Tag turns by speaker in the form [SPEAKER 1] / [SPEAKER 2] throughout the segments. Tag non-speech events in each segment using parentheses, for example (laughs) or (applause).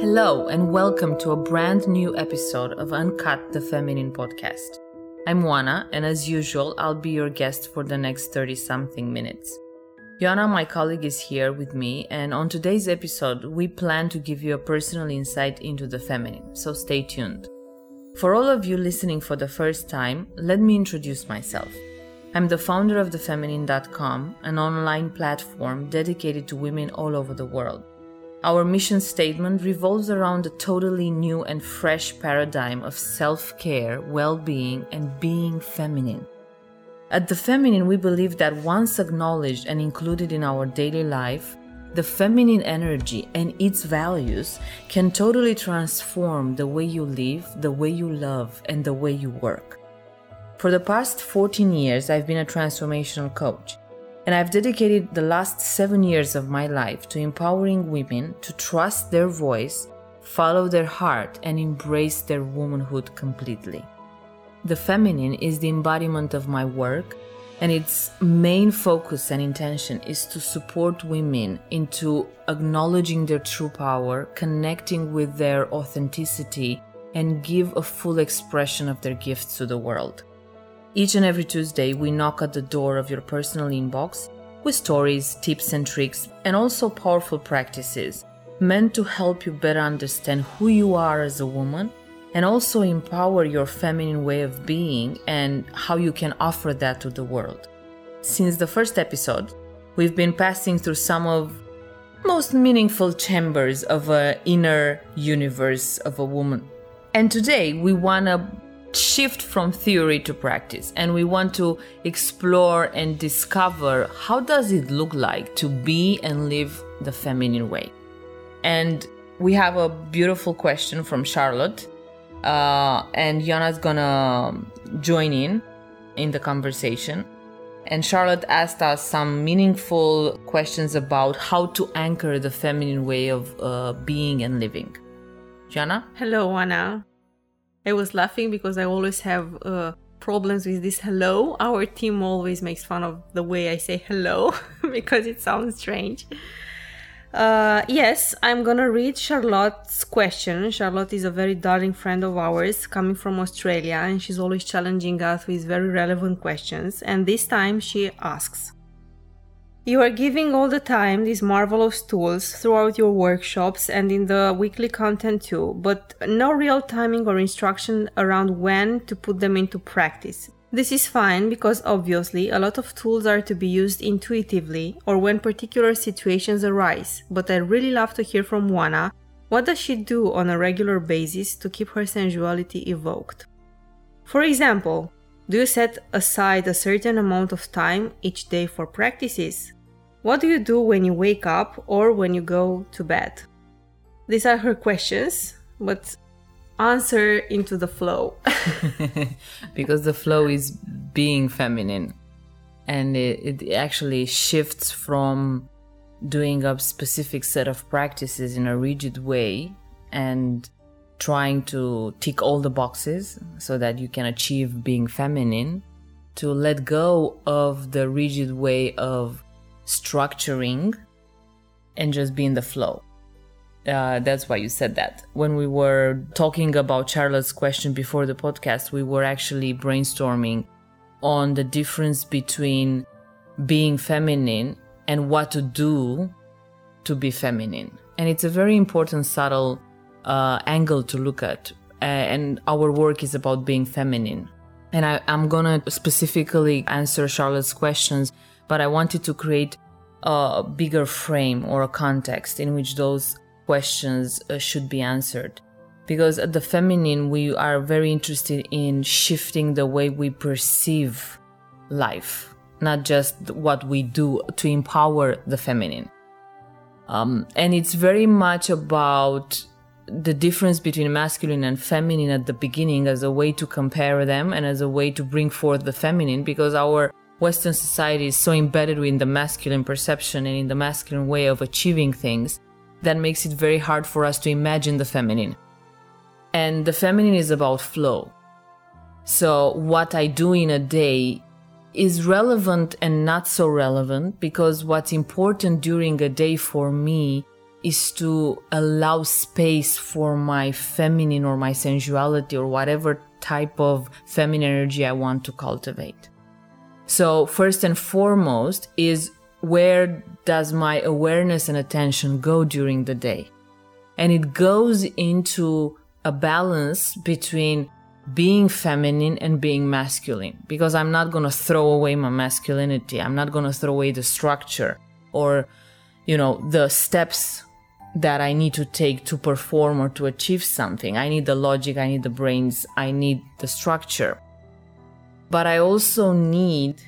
[SPEAKER 1] Hello, and welcome to a brand new episode of Uncut the Feminine podcast. I'm Juana, and as usual, I'll be your guest for the next 30 something minutes. Joanna, my colleague, is here with me, and on today's episode, we plan to give you a personal insight into the feminine, so stay tuned. For all of you listening for the first time, let me introduce myself. I'm the founder of thefeminine.com, an online platform dedicated to women all over the world. Our mission statement revolves around a totally new and fresh paradigm of self care, well being, and being feminine. At The Feminine, we believe that once acknowledged and included in our daily life, the feminine energy and its values can totally transform the way you live, the way you love, and the way you work. For the past 14 years, I've been a transformational coach and I've dedicated the last seven years of my life to empowering women to trust their voice, follow their heart, and embrace their womanhood completely. The feminine is the embodiment of my work, and its main focus and intention is to support women into acknowledging their true power, connecting with their authenticity, and give a full expression of their gifts to the world. Each and every Tuesday, we knock at the door of your personal inbox with stories, tips, and tricks, and also powerful practices meant to help you better understand who you are as a woman and also empower your feminine way of being and how you can offer that to the world. Since the first episode, we've been passing through some of most meaningful chambers of an inner universe of a woman. And today we want to shift from theory to practice and we want to explore and discover how does it look like to be and live the feminine way and we have a beautiful question from charlotte uh, and Yana's gonna join in in the conversation and Charlotte asked us some meaningful questions about how to anchor the feminine way of uh, being and living. Jana?
[SPEAKER 2] Hello, Anna. I was laughing because I always have uh, problems with this hello. Our team always makes fun of the way I say hello (laughs) because it sounds strange. Uh, yes, I'm gonna read Charlotte's question. Charlotte is a very darling friend of ours coming from Australia and she's always challenging us with very relevant questions. And this time she asks you are giving all the time these marvelous tools throughout your workshops and in the weekly content too, but no real timing or instruction around when to put them into practice. This is fine because obviously a lot of tools are to be used intuitively or when particular situations arise, but I really love to hear from Juana what does she do on a regular basis to keep her sensuality evoked? For example, do you set aside a certain amount of time each day for practices? What do you do when you wake up or when you go to bed? These are her questions, but answer into the flow. (laughs)
[SPEAKER 1] because the flow is being feminine and it, it, actually shifts from doing a specific set of practices in a rigid way and trying to tick all the boxes so that you can achieve being feminine to let go of the rigid way of structuring and just be in the flow. Uh, that's why you said that. When we were talking about Charlotte's question before the podcast, we were actually brainstorming on the difference between being feminine and what to do to be feminine. And it's a very important, subtle uh, angle to look at. Uh, and our work is about being feminine. And I, I'm gonna specifically answer Charlotte's questions but I wanted to create a bigger frame or a context in which those questions uh, should be answered. Because at the feminine, we are very interested in shifting the way we perceive life, not just what we do to empower the feminine. Um, and it's very much about the difference between masculine and feminine at the beginning as a way to compare them and as a way to bring forth the feminine because our Western society is so embedded in the masculine perception and in the masculine way of achieving things that makes it very hard for us to imagine the feminine. And the feminine is about flow. So, what I do in a day is relevant and not so relevant because what's important during a day for me is to allow space for my feminine or my sensuality or whatever type of feminine energy I want to cultivate. So, first and foremost, is where does my awareness and attention go during the day? And it goes into a balance between being feminine and being masculine because I'm not going to throw away my masculinity. I'm not going to throw away the structure or, you know, the steps that I need to take to perform or to achieve something. I need the logic, I need the brains, I need the structure. But I also need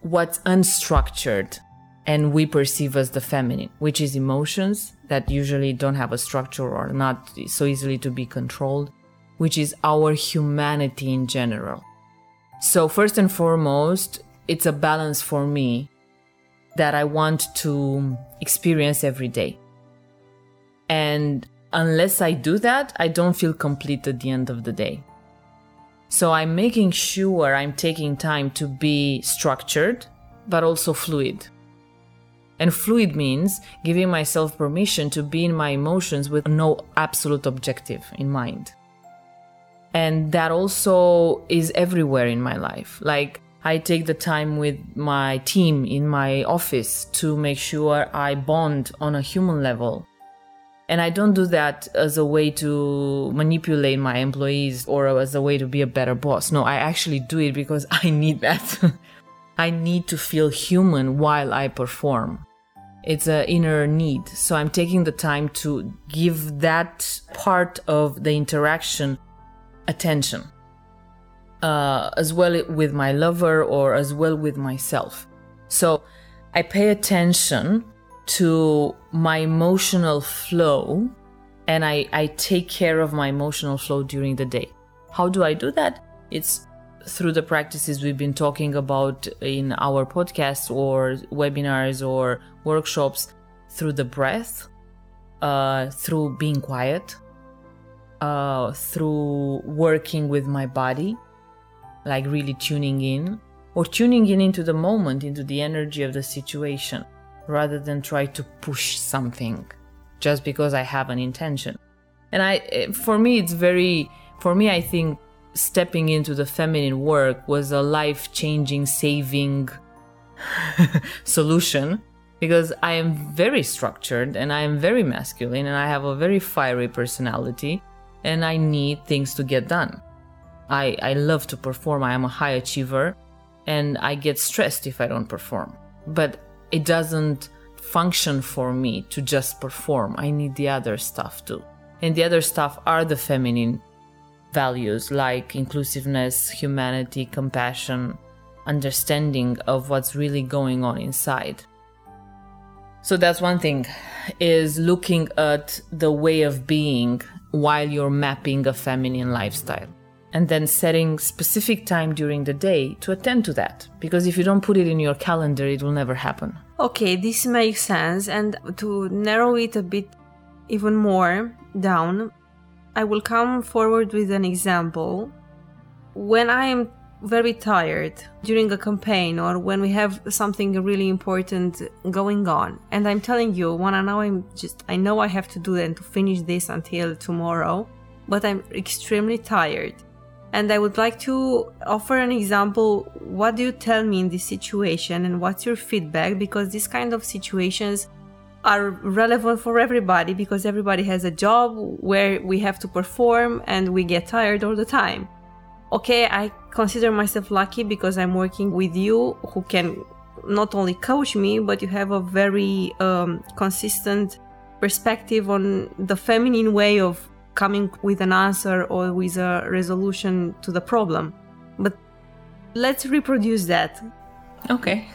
[SPEAKER 1] what's unstructured and we perceive as the feminine, which is emotions that usually don't have a structure or not so easily to be controlled, which is our humanity in general. So, first and foremost, it's a balance for me that I want to experience every day. And unless I do that, I don't feel complete at the end of the day. So I'm making sure I'm taking time to be structured, but also fluid. And fluid means giving myself permission to be in my emotions with no absolute objective in mind. And that also is everywhere in my life. Like, I take the time with my team in my office to make sure I bond on a human level and I don't do that as a way to manipulate my employees or as a way to be a better boss. No, I actually do it because (laughs) I need that. (laughs) I need to feel human while I perform. It's an inner need. So I'm taking the time to give that part of the interaction attention, uh, as well with my lover or as well with myself. So I pay attention to my emotional flow and I, I take care of my emotional flow during the day. How do I do that? It's through the practices we've been talking about in our podcasts or webinars or workshops, through the breath, uh, through being quiet, uh, through working with my body, like really tuning in, or tuning in into the moment, into the energy of the situation rather than try to push something just because I have an intention. And I, eh, for me, it's very, for me, I think stepping into the feminine work was a life changing, saving (laughs) solution because I am very structured and I am very masculine and I have a very fiery personality and I need things to get done. I, I love to perform, I am a high achiever and I get stressed if I don't perform. But it doesn't function for me to just perform. I need the other stuff too. And the other stuff are the feminine values like inclusiveness, humanity, compassion, understanding of what's really going on inside. So that's one thing is looking at the way of being while you're mapping a feminine lifestyle and then setting specific time during the day to attend to that. Because if you don't put it in your calendar it will never happen.
[SPEAKER 2] Okay this makes sense. And to narrow it a bit even more down i will come forward with an example. When i am very tired during a campaign or when we have something really important going on and i'm telling you one now i'm just i know i have to do and to finish this until tomorrow but i'm extremely tired and I would like to offer an example. What do you tell me in this situation and what's your feedback? Because these kind of situations are relevant for everybody because everybody has a job where we have to perform and we get tired all the time. Okay, I consider myself lucky because I'm working with you who can not only coach me, but you have a very um, consistent perspective on the feminine way of coming with an answer or with a resolution to the problem. But let's reproduce that.
[SPEAKER 1] Okay.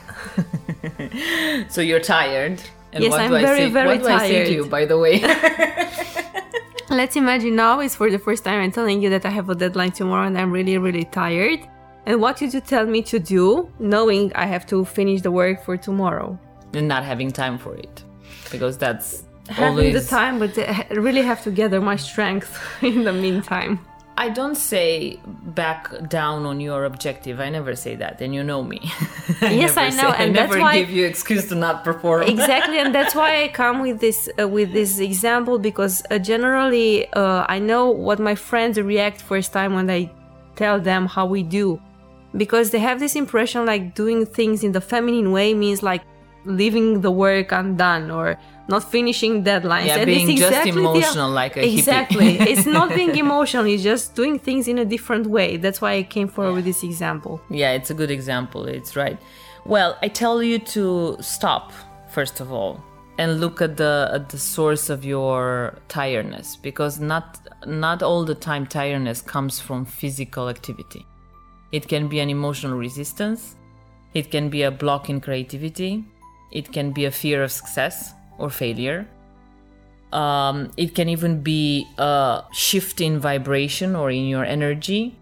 [SPEAKER 1] (laughs) so you're tired.
[SPEAKER 2] And yes, I'm very,
[SPEAKER 1] say,
[SPEAKER 2] very
[SPEAKER 1] what
[SPEAKER 2] tired. What
[SPEAKER 1] do I say to you, by the way? (laughs)
[SPEAKER 2] let's imagine now is for the first time I'm telling you that I have a deadline tomorrow and I'm really, really tired. And what did you tell me to do, knowing I have to finish the work for tomorrow?
[SPEAKER 1] And not having time for it. Because that's
[SPEAKER 2] having always... the time, but I really have to gather my strength (laughs) in the meantime.
[SPEAKER 1] I don't say back down on your objective. I never say that, and you know me. (laughs)
[SPEAKER 2] I yes, I know,
[SPEAKER 1] say,
[SPEAKER 2] and
[SPEAKER 1] I
[SPEAKER 2] that's
[SPEAKER 1] never
[SPEAKER 2] why
[SPEAKER 1] give you excuse to not perform.
[SPEAKER 2] exactly, and that's why I (laughs) come with this uh, with this example because uh, generally uh, I know what my friends react first time when I tell them how we do, because they have this impression like doing things in the feminine way means like leaving the work undone or not finishing deadlines.
[SPEAKER 1] Yeah,
[SPEAKER 2] and
[SPEAKER 1] being
[SPEAKER 2] it's exactly
[SPEAKER 1] just emotional
[SPEAKER 2] the,
[SPEAKER 1] like a
[SPEAKER 2] exactly. (laughs) it's not being emotional. It's just doing things in a different way. That's why I came forward with this example.
[SPEAKER 1] Yeah, it's a good example. It's right. Well, I tell you to stop first of all and look at the at the source of your tiredness because not not all the time tiredness comes from physical activity. It can be an emotional resistance. It can be a block in creativity. It can be a fear of success or failure. Um, it can even be a shift in vibration or in your energy,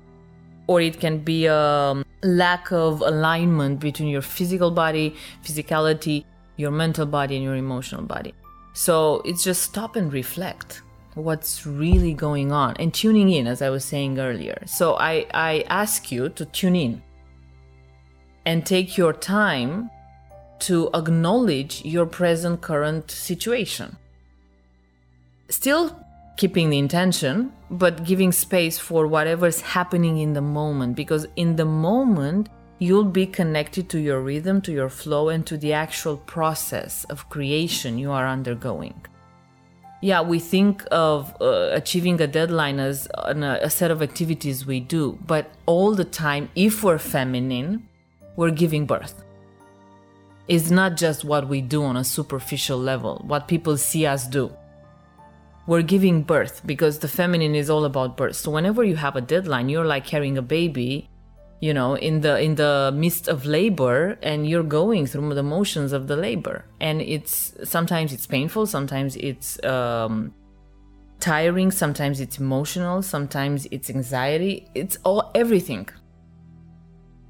[SPEAKER 1] or it can be a lack of alignment between your physical body, physicality, your mental body, and your emotional body. So it's just stop and reflect what's really going on and tuning in, as I was saying earlier. So I, I ask you to tune in and take your time to acknowledge your present current situation. Still keeping the intention, but giving space for whatever's happening in the moment, because in the moment, you'll be connected to your rhythm, to your flow, and to the actual process of creation you are undergoing. Yeah, we think of uh, achieving a deadline as a, a set of activities we do, but all the time, if we're feminine, we're giving birth is not just what we do on a superficial level, what people see us do. We're giving birth because the feminine is all about birth. So whenever you have a deadline, you're like carrying a baby, you know, in the in the midst of labor and you're going through the motions of the labor. And it's sometimes it's painful, sometimes it's um tiring, sometimes it's emotional, sometimes it's anxiety. It's all everything.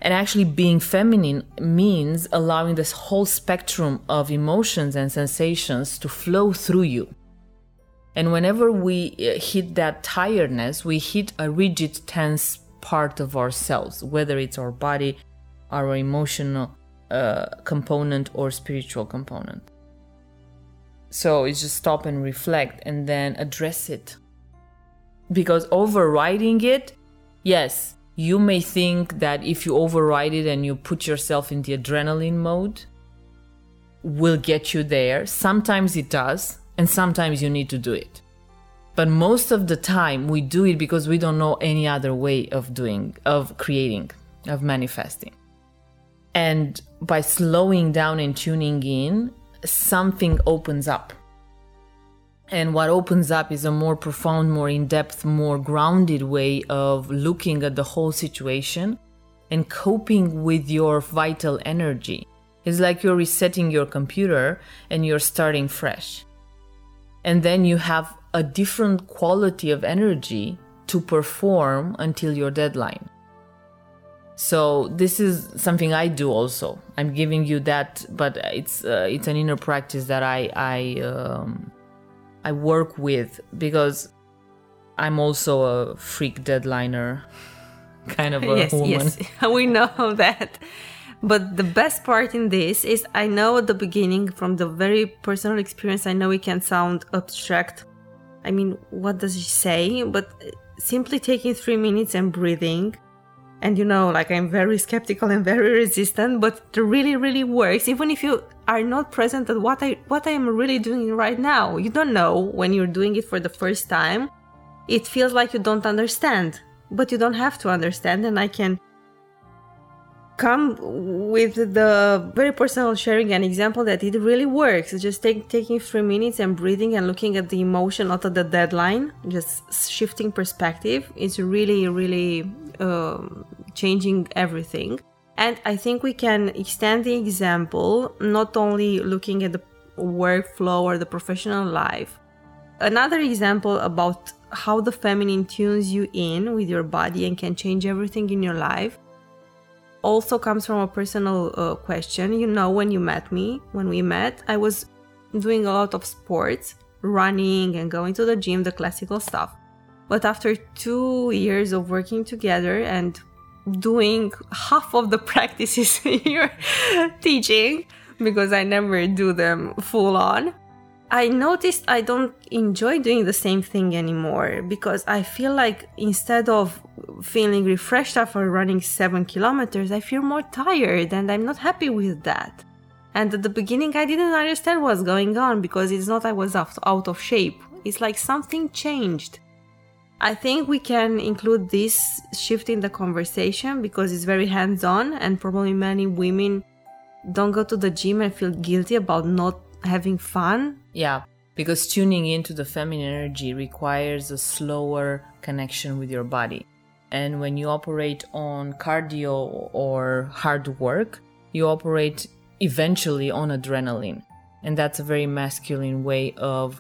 [SPEAKER 1] And actually, being feminine means allowing this whole spectrum of emotions and sensations to flow through you. And whenever we uh, hit that tiredness, we hit a rigid, tense part of ourselves, whether it's our body, our emotional uh, component, or spiritual component. So it's just stop and reflect and then address it. Because overriding it, yes, you may think that if you override it and you put yourself in the adrenaline mode, will get you there. Sometimes it does, and sometimes you need to do it. But most of the time, we do it because we don't know any other way of doing, of creating, of manifesting. And by slowing down and tuning in, something opens up and what opens up is a more profound, more in depth, more grounded way of looking at the whole situation and coping with your vital energy. It's like you're resetting your computer and you're starting fresh. And then you have a different quality of energy to perform until your deadline. So this is something I do also. I'm giving you that, but it's uh, it's an inner practice that I I um, I work with because I'm also a freak deadliner (laughs) kind of a
[SPEAKER 2] yes,
[SPEAKER 1] woman.
[SPEAKER 2] Yes, (laughs) we know (laughs) that. But the best part in this is I know at the beginning, from the very personal experience, I know it can sound abstract. I mean, what does he say? But uh, simply taking three minutes and breathing and you know like i'm very skeptical and very resistant but it really really works. Even if you are not present at what i what i am really doing right now you don't know when you're doing it for the first time. It feels like you don't understand but you don't have to understand and i can come with the very personal sharing an example that it really works. Just take, taking three minutes and breathing and looking at the emotion not at the deadline just shifting perspective. Is really really um, changing everything and i think we can extend the example not only looking at the workflow or the professional life another example about how the feminine tunes you in with your body and can change everything in your life also comes from a personal uh, question. You know, when you met me, when we met, I was doing a lot of sports, running and going to the gym, the classical stuff. But after two years of working together and doing half of the (laughs) practices (laughs) you're teaching, because I never do them full on, I noticed I don't enjoy doing the same thing anymore because I feel like instead of feeling refreshed after running seven kilometers, I feel more tired and I'm not happy with that. And at the beginning, I didn't understand what's going on because it's not I was out of shape. It's like something changed. I think we can include this shift in the conversation because it's very hands on, and probably many women don't go to the gym and feel guilty about not having fun.
[SPEAKER 1] Yeah, because tuning into the feminine energy requires a slower connection with your body. And when you operate on cardio or hard work, you operate eventually on adrenaline. And that's a very masculine way of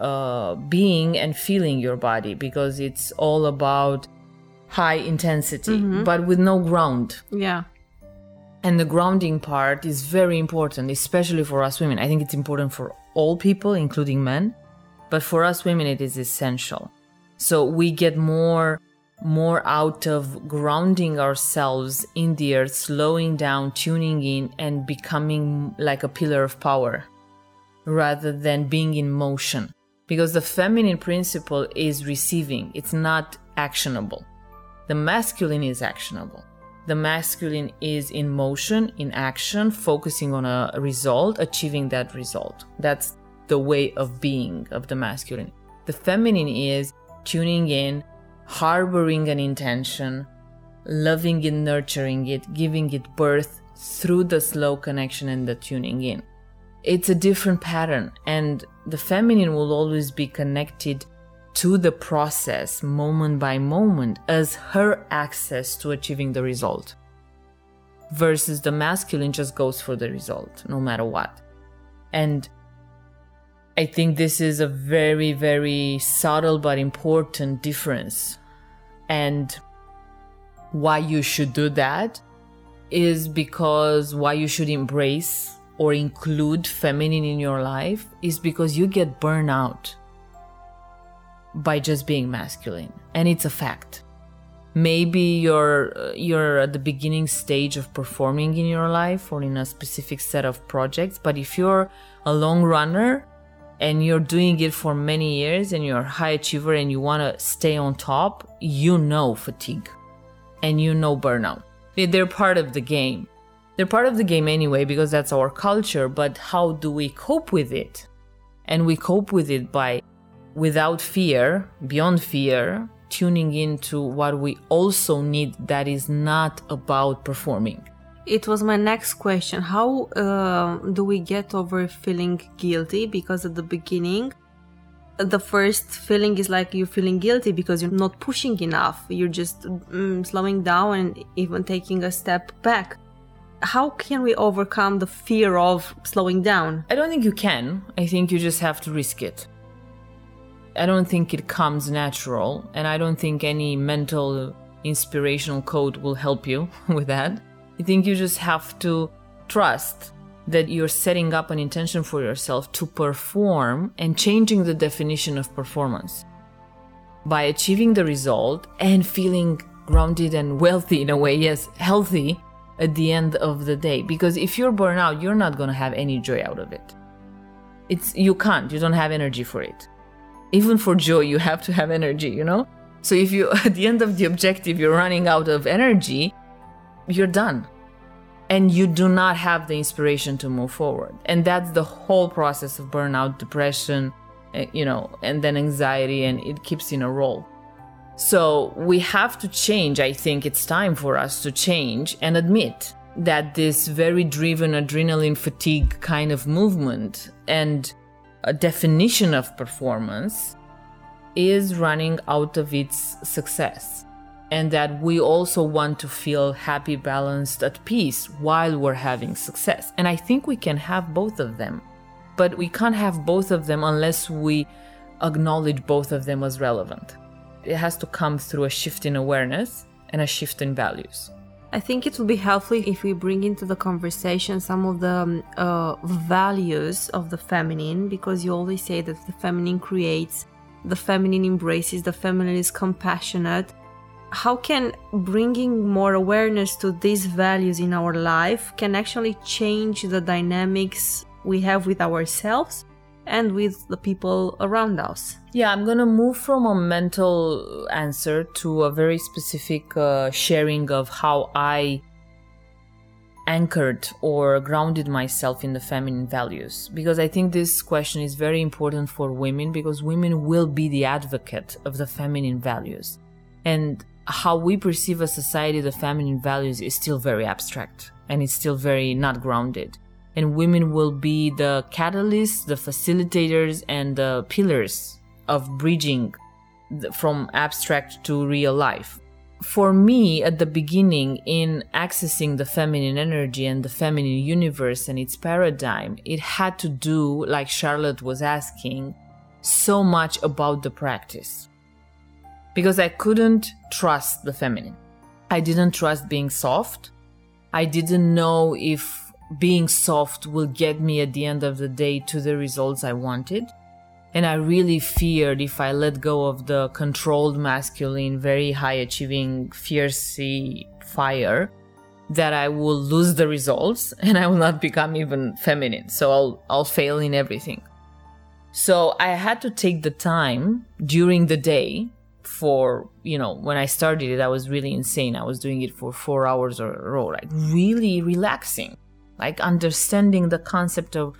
[SPEAKER 1] uh, being and feeling your body because it's all about high intensity, mm-hmm. but with no ground.
[SPEAKER 2] Yeah.
[SPEAKER 1] And the grounding part is very important, especially for us women. I think it's important for all people, including men, but for us women, it is essential. So we get more more out of grounding ourselves in the earth, slowing down, tuning in, and becoming like a pillar of power rather than being in motion. Because the feminine principle is receiving, it's not actionable. The masculine is actionable the masculine is in motion, in action, focusing on a result, achieving that result. That's the way of being of the masculine. The feminine is tuning in, harboring an intention, loving it, nurturing it, giving it birth through the slow connection and the tuning in. It's a different pattern, and the feminine will always be connected to the process moment by moment as her access to achieving the result. Versus the masculine just goes for the result, no matter what. And I think this is a very, very subtle but important difference. And why you should do that is because why you should embrace or include feminine in your life is because you get burnout by just being masculine. And it's a fact. Maybe you're uh, you're at the beginning stage of performing in your life or in a specific set of projects but if you're a long runner and you're doing it for many years and you're a high achiever and you want to stay on top you know fatigue and you know burnout. They're part of the game they're part of the game anyway because that's our culture but how do we cope with it and we cope with it by without fear, beyond fear, tuning into what we also need that is not about performing.
[SPEAKER 2] It was my next question. How uh, do we get over feeling guilty? Because at the beginning, the first feeling is like you're feeling guilty because you're not pushing enough. You're just mm, slowing down and even taking a step back. How can we overcome the fear of slowing down?
[SPEAKER 1] I don't think you can. I think you just have to risk it. I don't think it comes natural, and I don't think any mental inspirational code will help you (laughs) with that. I think you just have to trust that you're setting up an intention for yourself to perform and changing the definition of performance by achieving the result and feeling grounded and wealthy in a way, yes, healthy at the end of the day. Because if you're burnt out, you're not going to have any joy out of it. It's you can't, you don't have energy for it. Even for joy you have to have energy you know? So if you (laughs) at the end of the objective you're running out of energy you're done. And you do not have the inspiration to move forward. And that's the whole process of burnout depression eh, you know and then anxiety and it keeps in a roll so we have to change i think it's time for us to change and admit that this very driven adrenaline fatigue kind of movement and a definition of performance is running out of its success and that we also want to feel happy, balanced, at peace while we're having success. And I think we can have both of them. But we can't have both of them unless we acknowledge both of them as relevant. It has to come through a shift in awareness and a shift in values.
[SPEAKER 2] I think it would be helpful if we bring into the conversation some of the um, uh, values of the feminine because you always say that the feminine creates the feminine embraces, the feminine is compassionate. How can bringing more awareness to these values in our life can actually change the dynamics we have with ourselves and with the people around us?
[SPEAKER 1] Yeah, I'm gonna move from a mental answer to a very specific uh, sharing of how I anchored or grounded myself in the feminine values. Because i think this question is very important for women because women will be the advocate of the feminine values. And how we perceive a society the feminine values is still very abstract and it's still very not grounded and women will be the catalysts the facilitators and the pillars of bridging from abstract to real life. For me at the beginning in accessing the feminine energy and the feminine universe and its paradigm it had to do like charlotte was asking so much about the practice. Because i couldn't trust the feminine. I didn't trust being soft. I didn't know if being soft will get me at the end of the day to the results i wanted and I really feared if I let go of the controlled masculine, very high achieving, fiercey fire, that I will lose the results (laughs) and I will not become even feminine. So I'll, I'll fail in everything. So I had to take the time during the day for, you know, when I started it, I was really insane. I was doing it for four hours or a row, like really relaxing, like understanding the concept of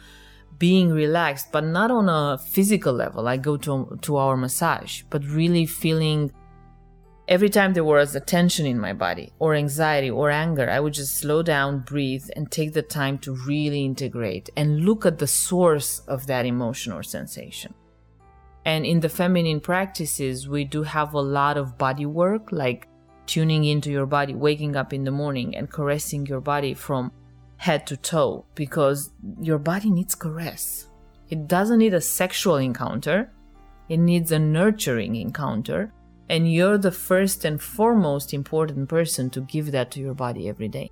[SPEAKER 1] being relaxed, but not on a physical level. I go to, to our massage, but really feeling every time there was a tension in my body or anxiety or anger, I would just slow down, breathe, and take the time to really integrate and look at the source of that emotion or sensation. And in the feminine practices, we do have a lot of body work, like tuning into your body, waking up in the morning and caressing your body from head to toe because your body needs caress. It doesn't need a sexual encounter, it needs a nurturing encounter, and you're the first and foremost important person to give that to your body every day.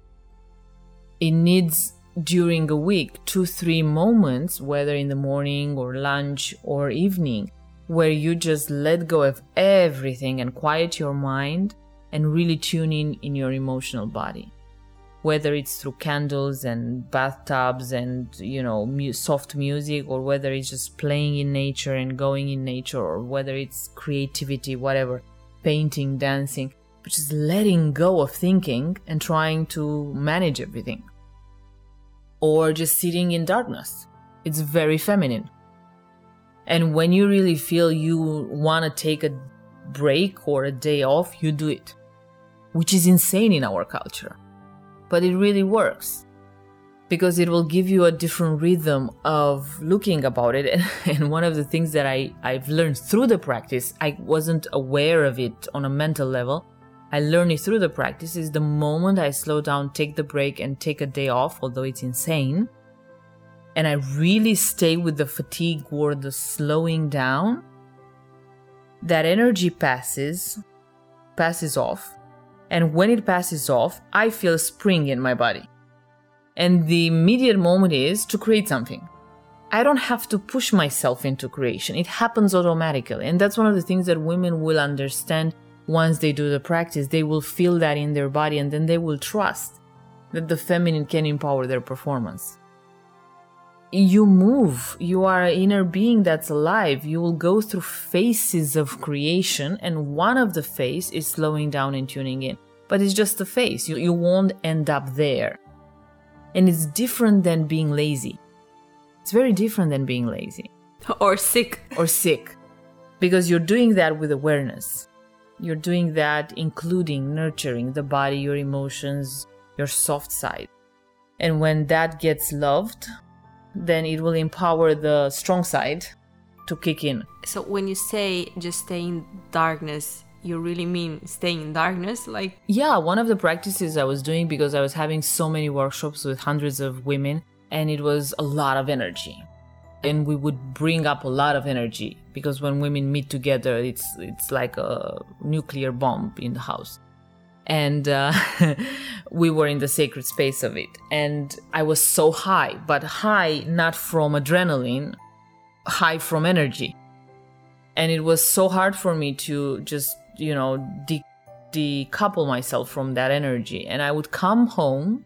[SPEAKER 1] It needs during a week two, three moments, whether in the morning or lunch or evening, where you just let go of everything and quiet your mind and really tune in in your emotional body whether it's through candles and bathtubs and you know mu- soft music or whether it's just playing in nature and going in nature or whether it's creativity whatever painting dancing but just letting go of thinking and trying to manage everything. Or just sitting in darkness. It's very feminine. And when you really feel you want to take a break or a day off you do it which is insane in our culture but it really works because it will give you a different rhythm of looking about it. (laughs) And, one of the things that I, i've learned through the practice i wasn't aware of it on a mental level. I learned it through the practice is the moment i slow down take the break and take a day off although it's insane and i really stay with the fatigue or the slowing down that energy passes passes off and when it passes off, I feel a spring in my body. And the immediate moment is to create something. I don't have to push myself into creation. It happens automatically. And that's one of the things that women will understand once they do the practice. They will feel that in their body and then they will trust that the feminine can empower their performance you move you are an inner being that's alive you will go through phases of creation and one of the phase is slowing down and tuning in but it's just a phase you, you won't end up there. And it's different than being lazy. It's very different than being lazy. (laughs)
[SPEAKER 2] Or sick.
[SPEAKER 1] Or sick. Because you're doing that with awareness. You're doing that including nurturing the body your emotions your soft side. And when that gets loved then it will empower the strong side to kick in.
[SPEAKER 2] So when you say just stay in darkness, you really mean staying in darkness? Like
[SPEAKER 1] Yeah, one of the practices I was doing because I was having so many workshops with hundreds of women and it was a lot of energy. And we would bring up a lot of energy because when women meet together it's it's like a nuclear bomb in the house. And uh, (laughs) we were in the sacred space of it. And i was so high but high not from adrenaline high from energy. And it was so hard for me to just, you know, de- decouple myself from that energy. And I would come home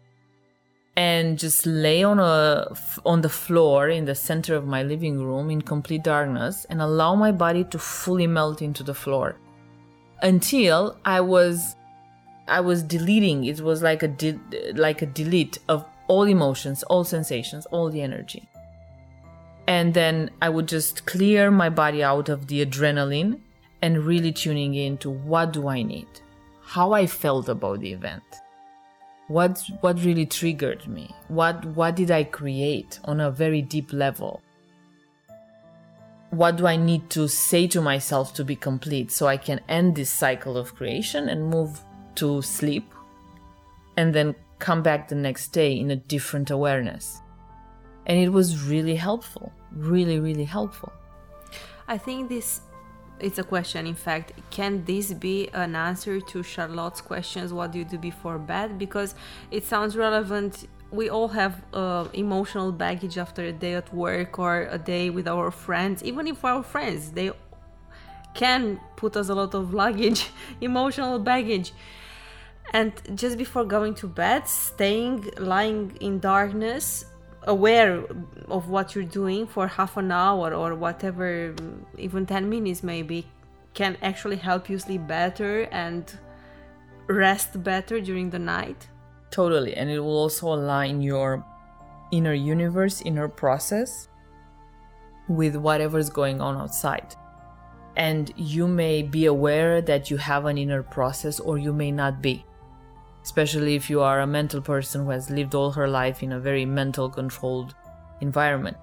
[SPEAKER 1] and just lay on a on the floor in the center of my living room in complete darkness and allow my body to fully melt into the floor until I was I was deleting. It was like a de- like a delete of all emotions, all sensations, all the energy. And then I would just clear my body out of the adrenaline and really tuning into what do I need? How I felt about the event. What what really triggered me? What what did I create on a very deep level? What do I need to say to myself to be complete so I can end this cycle of creation and move to sleep and then come back the next day in a different awareness. And it was really helpful, really, really helpful.
[SPEAKER 2] I think this it's a question. In fact can this be an answer to charlotte's questions what do you do before bed? Because it sounds relevant. We all have uh, emotional baggage after a day at work or a day with our friends. Even if our friends they can put us a lot of luggage (laughs) emotional baggage. And just before going to bed staying lying in darkness aware of what you're doing for half an hour or whatever even 10 minutes maybe can actually help you sleep better and rest better during the night.
[SPEAKER 1] Totally and it will also align your inner universe inner process with whatever's going on outside. And you may be aware that you have an inner process or you may not be especially if you are a mental person who has lived all her life in a very mental controlled environment.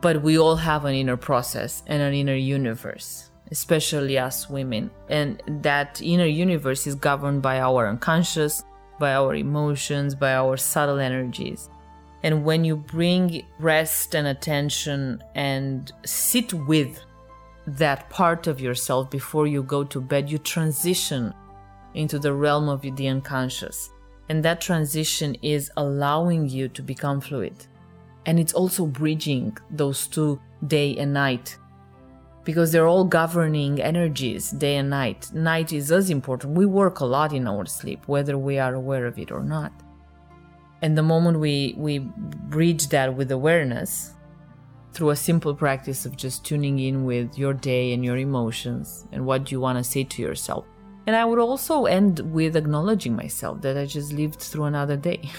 [SPEAKER 1] But we all have an inner process and an inner universe, especially us women. And that inner universe is governed by our unconscious, by our emotions, by our subtle energies. And when you bring rest and attention and sit with that part of yourself before you go to bed, you transition into the realm of the unconscious. And that transition is allowing you to become fluid. And it's also bridging those two day and night because they're all governing energies day and night. Night is as important. We work a lot in our sleep, whether we are aware of it or not. And the moment we, we bridge that with awareness through a simple practice of just tuning in with your day and your emotions and what you want to say to yourself, and I would also end with acknowledging myself that I just lived through another day.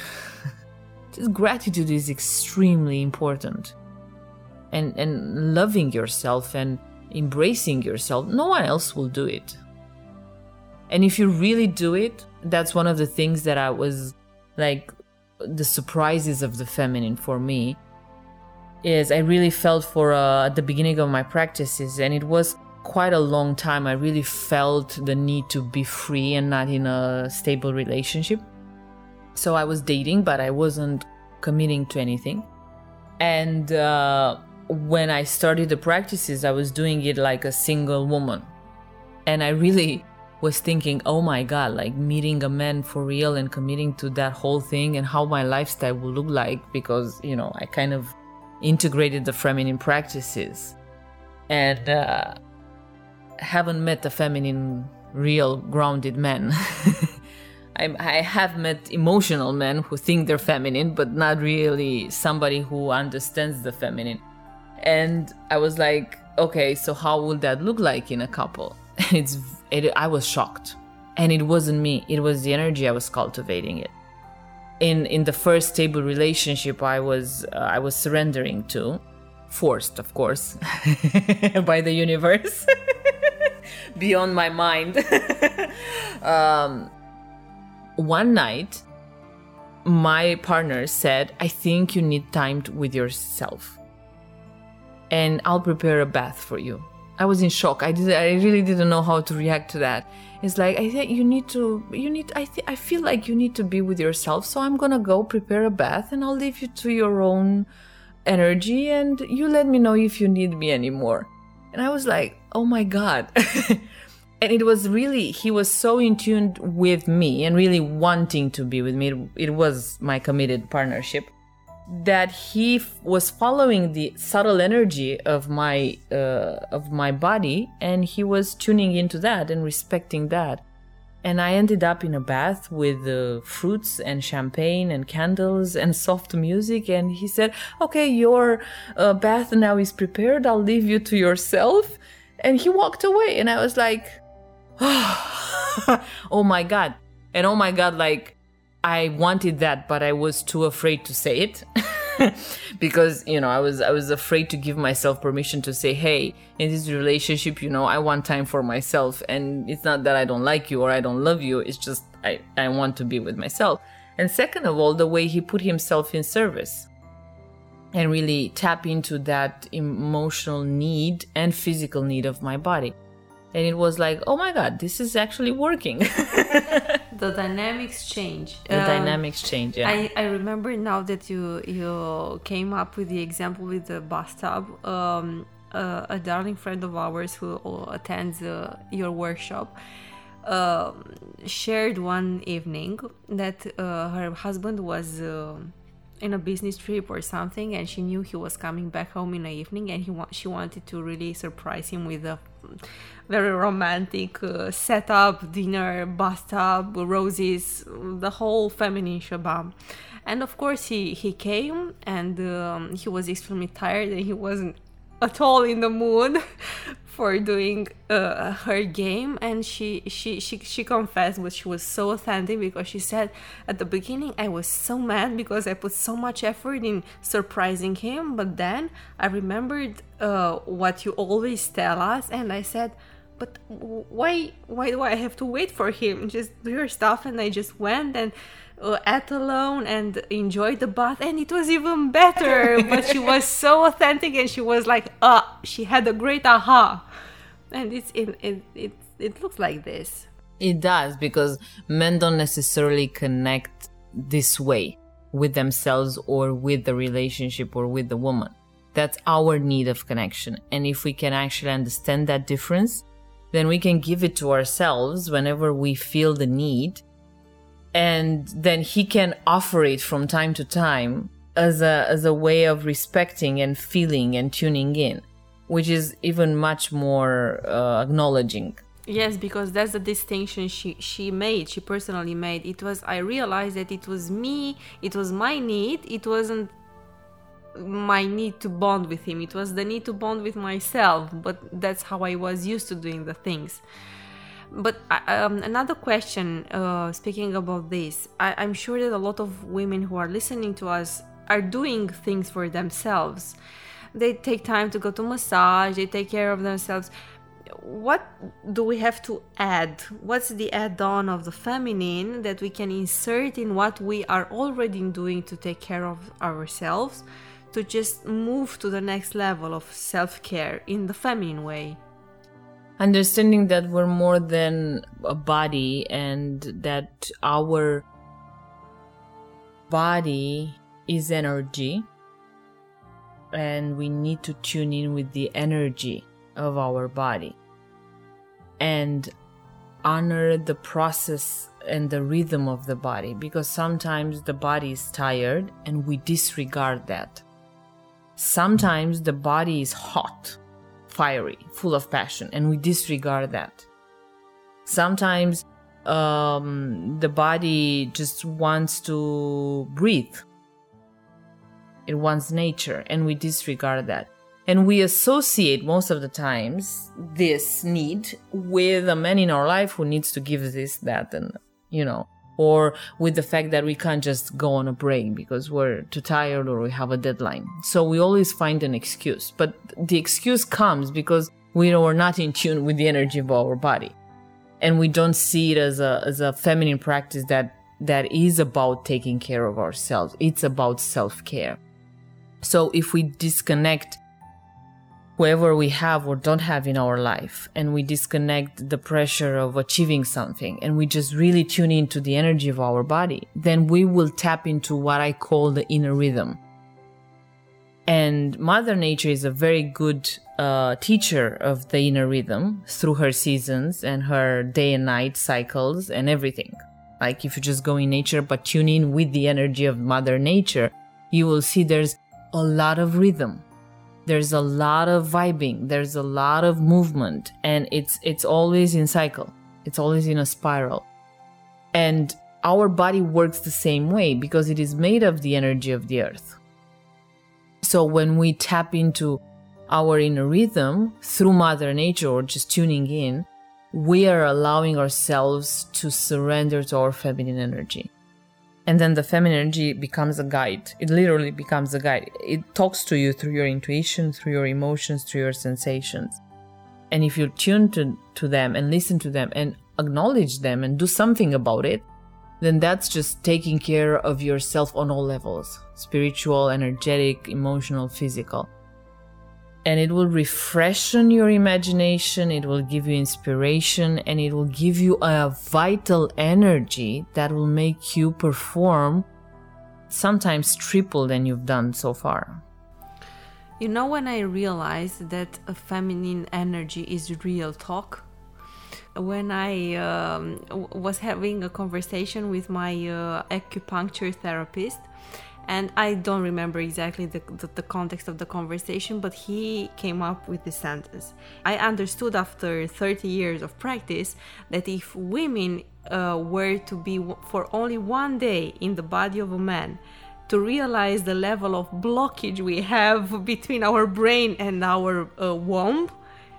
[SPEAKER 1] (laughs) just gratitude is extremely important. And and loving yourself and embracing yourself, no one else will do it. And if you really do it, that's one of the things that I was like the surprises of the feminine for me is I really felt for uh, at the beginning of my practices and it was quite a long time, I really felt the need to be free and not in a stable relationship. So I was dating, but I wasn't committing to anything. And uh, when I started the practices, I was doing it like a single woman. And I really was thinking, oh my God, like meeting a man for real and committing to that whole thing and how my lifestyle will look like because, you know, I kind of integrated the feminine practices. And uh, haven't met a feminine, real, grounded man. (laughs) I, I have met emotional men who think they're feminine, but not really somebody who understands the feminine. And I was like, okay, so how would that look like in a couple? (laughs) it's it, I was shocked, and it wasn't me. It was the energy I was cultivating it. In in the first stable relationship, I was uh, I was surrendering to, forced, of course, (laughs) by the universe. Beyond my mind. (laughs) um, one night, my partner said, I think you need time with yourself. And I'll prepare a bath for you. I was in shock. I did. I really didn't know how to react to that. It's like I think you need to. You need. I think. I feel like you need to be with yourself. So I'm gonna go prepare a bath, and I'll leave you to your own energy, and you let me know if you need me anymore. And I was like, oh my God. (laughs) and it was really, he was so in tune with me and really wanting to be with me. It, was my committed partnership that he f- was following the subtle energy of my uh, of my body and he was tuning into that and respecting that and i ended up in a bath with uh, fruits and champagne and candles and soft music and he said okay your uh, bath now is prepared i'll leave you to yourself and he walked away and i was like (sighs) oh my god. And oh my god like I wanted that, but I was too afraid to say it. (laughs) because you know i was i was afraid to give myself permission to say hey in this relationship you know i want time for myself. And it's not that i don't like you or i don't love you. It's just i i want to be with myself. And second of all the way he put himself in service and really tap into that emotional need and physical need of my body. And it was like oh my god this is actually working. (laughs)
[SPEAKER 2] The dynamics change.
[SPEAKER 1] The um, dynamics change yeah.
[SPEAKER 2] I, I remember now that you you came up with the example with the bathtub um, uh, a darling friend of ours who attends uh, your workshop uh, shared one evening that uh, her husband was uh, in a business trip or something and she knew he was coming back home in the evening and he wa- she wanted to really surprise him with a very romantic uh, setup dinner bathtub roses the whole feminine shabam. And of course he he came and um, he was extremely tired and he wasn't at all in the mood (laughs) for doing uh, her game. And she, she she she confessed but she was so authentic because she said at the beginning i was so mad because i put so much effort in surprising him. But then i remembered uh, what you always tell us. And i said but why why do i have to wait for him? Just do your stuff. And i just went and uh, ate alone and enjoyed the bath. And it was even better. (laughs) But she was so authentic and she was like ah she had a great aha. And it's it, it it it looks like this.
[SPEAKER 1] It does because men don't necessarily connect this way with themselves or with the relationship or with the woman. That's our need of connection. And if we can actually understand that difference then we can give it to ourselves whenever we feel the need. And then he can offer it from time to time as a as a way of respecting and feeling and tuning in which is even much more uh, acknowledging.
[SPEAKER 2] Yes because that's the distinction she she made she personally made. It was i realized that it was me it was my need it wasn't my need to bond with him it was the need to bond with myself but that's how i was used to doing the things but um, another question, uh, speaking about this, I, I'm sure that a lot of women who are listening to us are doing things for themselves. They take time to go to massage, they take care of themselves. What do we have to add? What's the add on of the feminine that we can insert in what we are already doing to take care of ourselves to just move to the next level of self care in the feminine way?
[SPEAKER 1] understanding that we're more than a body and that our body is energy and we need to tune in with the energy of our body and honor the process and the rhythm of the body because sometimes the body is tired and we disregard that. Sometimes the body is hot fiery, full of passion, and we disregard that. Sometimes um, the body just wants to breathe, it wants nature, and we disregard that. And we associate most of the times this need with a man in our life who needs to give this, that, and you know, or with the fact that we can't just go on a break because we're too tired or we have a deadline. So we always find an excuse. But the excuse comes because we know we're not in tune with the energy of our body. And we don't see it as a as a feminine practice that that is about taking care of ourselves. It's about self-care. So if we disconnect whoever we have or don't have in our life and we disconnect the pressure of achieving something and we just really tune into the energy of our body, then we will tap into what I call the inner rhythm. And Mother Nature is a very good uh, teacher of the inner rhythm through her seasons and her day and night cycles and everything. Like if you just go in nature but tune in with the energy of Mother Nature, you will see there's a lot of rhythm. There's a lot of vibing. There's a lot of movement and it's it's always in cycle. It's always in a spiral. And our body works the same way because it is made of the energy of the earth. So when we tap into our inner rhythm through Mother Nature or just tuning in, we are allowing ourselves to surrender to our feminine energy. And then the feminine energy becomes a guide. It literally becomes a guide. It talks to you through your intuition, through your emotions, through your sensations. And if you tune to, to them and listen to them and acknowledge them and do something about it, then that's just taking care of yourself on all levels spiritual, energetic, emotional, physical. And it will refreshen your imagination, it will give you inspiration, and it will give you a vital energy that will make you perform sometimes triple than you've done so far.
[SPEAKER 2] You know, when I realized that a feminine energy is real talk, when I um, was having a conversation with my uh, acupuncture therapist, and I don't remember exactly the, the, the, context of the conversation, but he came up with this sentence. I understood after 30 years of practice that if women uh, were to be for only one day in the body of a man, to realize the level of blockage we have between our brain and our uh, womb,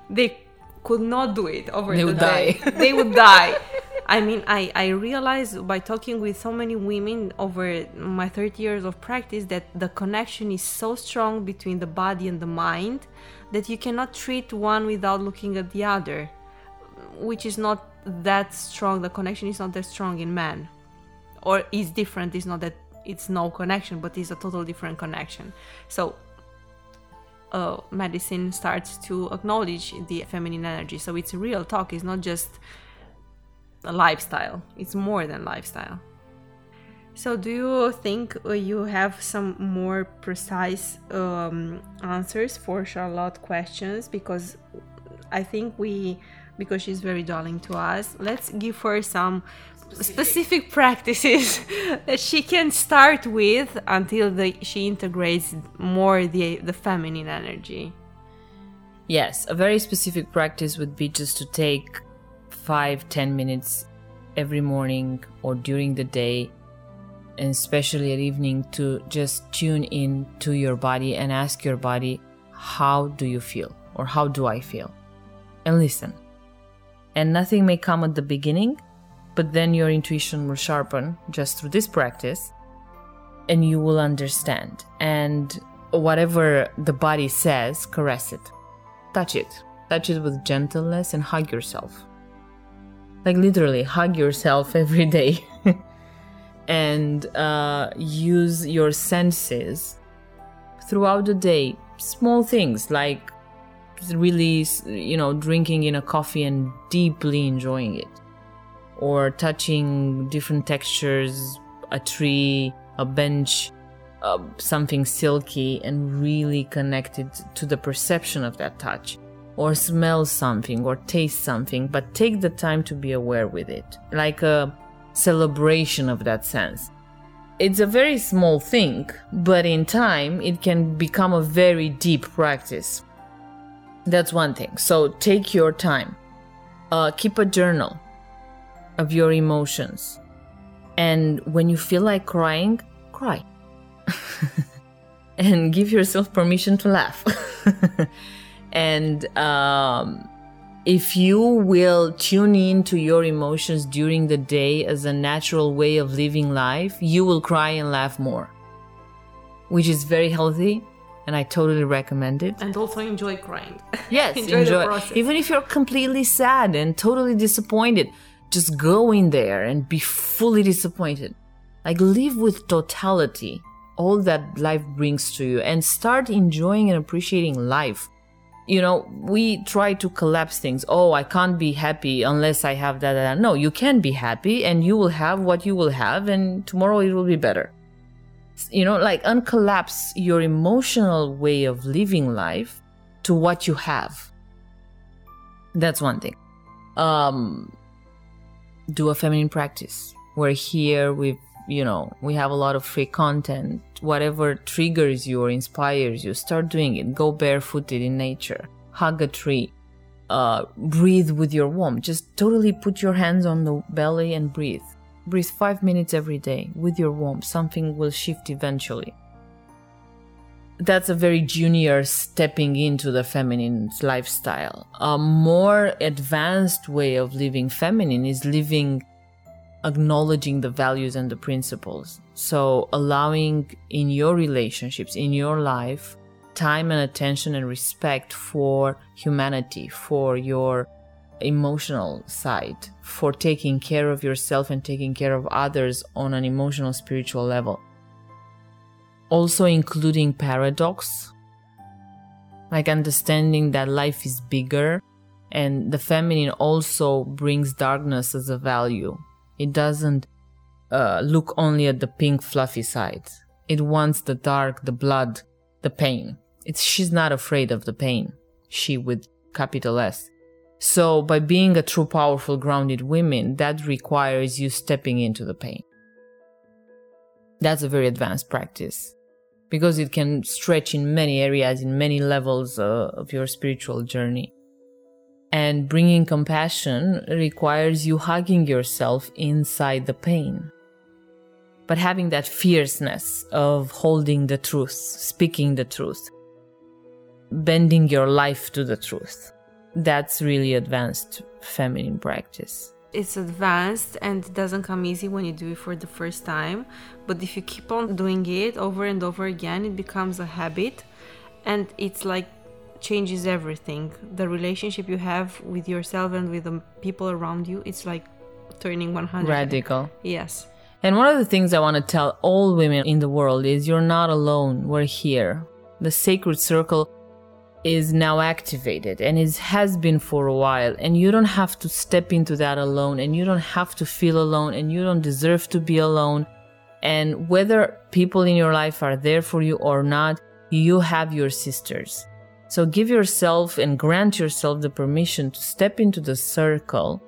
[SPEAKER 2] they could not do it over
[SPEAKER 1] they
[SPEAKER 2] the
[SPEAKER 1] would
[SPEAKER 2] day.
[SPEAKER 1] die. (laughs)
[SPEAKER 2] they would die. I mean, I, I realized by talking with so many women over my 30 years of practice that the connection is so strong between the body and the mind that you cannot treat one without looking at the other, which is not that strong. The connection is not that strong in men, or is different. It's not that it's no connection, but it's a total different connection. So uh, medicine starts to acknowledge the feminine energy. So it's real talk. It's not just a lifestyle. It's more than lifestyle. So, do you think uh, you have some more precise um, answers for Charlotte questions? Because I think we, because she's very darling to us, let's give her some specific practices (laughs) that she can start with until the, she integrates more the the feminine energy.
[SPEAKER 1] Yes, a very specific practice would be just to take five, ten minutes every morning or during the day, and especially at evening, to just tune in to your body and ask your body, How do you feel? or How do I feel? And listen. And nothing may come at the beginning, but then your intuition will sharpen just through this practice and you will understand. And whatever the body says, caress it, touch it, touch it with gentleness and hug yourself. Like literally, hug yourself (laughs) every day and uh, use your senses throughout the day. Small things like really, you know, drinking in a coffee and deeply enjoying it or touching different textures, a tree, a bench, uh, something silky, and really connected to the perception of that touch. Or smell something or taste something, but take the time to be aware with it, like a celebration of that sense. It's a very small thing, but in time it can become a very deep practice. That's one thing. So take your time. Uh, keep a journal of your emotions. And when you feel like crying, cry. (laughs) and give yourself permission to laugh. (laughs) and um, if you will tune in to your emotions during the day as a natural way of living life, you will cry and laugh more, which is very healthy. And I totally recommend it.
[SPEAKER 2] And also enjoy crying.
[SPEAKER 1] Yes, (laughs)
[SPEAKER 2] enjoy,
[SPEAKER 1] enjoy. Even if you're completely sad and totally disappointed, just go in there and be fully disappointed. Like live with totality, all that life brings to you, and start enjoying and appreciating life. You know, we try to collapse things. Oh, I can't be happy unless I have that. No, you can be happy and you will have what you will have, and tomorrow it will be better. You know, like uncollapse your emotional way of living life to what you have. That's one thing. Um, do a feminine practice. We're here with you know, we have a lot of free content. Whatever triggers you or inspires you, start doing it. Go barefooted in nature. Hug a tree. Uh, breathe with your womb. Just totally put your hands on the belly and breathe. Breathe five minutes every day with your womb. Something will shift eventually. That's a very junior stepping into the feminine lifestyle. A more advanced way of living feminine is living acknowledging the values and the principles. So, allowing in your relationships, in your life, time and attention and respect for humanity, for your emotional side, for taking care of yourself and taking care of others on an emotional, spiritual level. Also, including paradox, like understanding that life is bigger and the feminine also brings darkness as a value it doesn't uh, look only at the pink fluffy side. It wants the dark, the blood, the pain. It's she's not afraid of the pain. She with capital S. So by being a true powerful grounded woman, that requires you stepping into the pain. That's a very advanced practice because it can stretch in many areas, in many levels uh, of your spiritual journey. And bringing compassion requires you hugging yourself inside the pain. But having that fierceness of holding the truth, speaking the truth, bending your life to the truth. That's really advanced feminine practice.
[SPEAKER 2] It's advanced and it doesn't come easy when you do it for the first time. But if you keep on doing it over and over again, it becomes a habit. And it's like changes everything. The relationship you have with yourself and with the people around you, it's like turning 100.
[SPEAKER 1] Radical.
[SPEAKER 2] Yes.
[SPEAKER 1] And one of the things I want to tell all women in the world is you're not alone. We're here. The sacred circle is now activated and it has been for a while. And you don't have to step into that alone and you don't have to feel alone and you don't deserve to be alone. And whether people in your life are there for you or not, you have your sisters. So give yourself and grant yourself the permission to step into the circle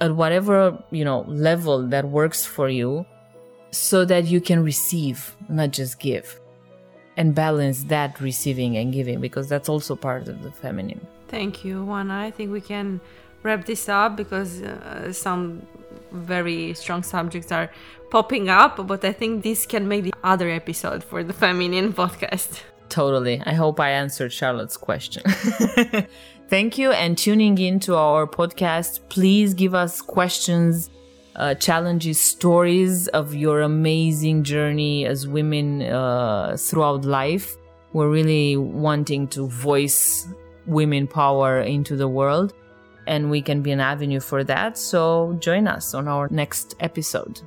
[SPEAKER 1] at whatever, you know, level that works for you so that you can receive, not just give. And balance that receiving and giving because that's also part of the feminine.
[SPEAKER 2] Thank you, Juana. I think we can wrap this up because uh, some very strong subjects are popping up, but I think this can make the other episode for the feminine podcast.
[SPEAKER 1] Totally. I hope I answered Charlotte's question. (laughs) Thank you and tuning in to our podcast. Please give us questions, uh, challenges, stories of your amazing journey as women uh, throughout life. We're really wanting to voice women power into the world, and we can be an avenue for that. So join us on our next episode.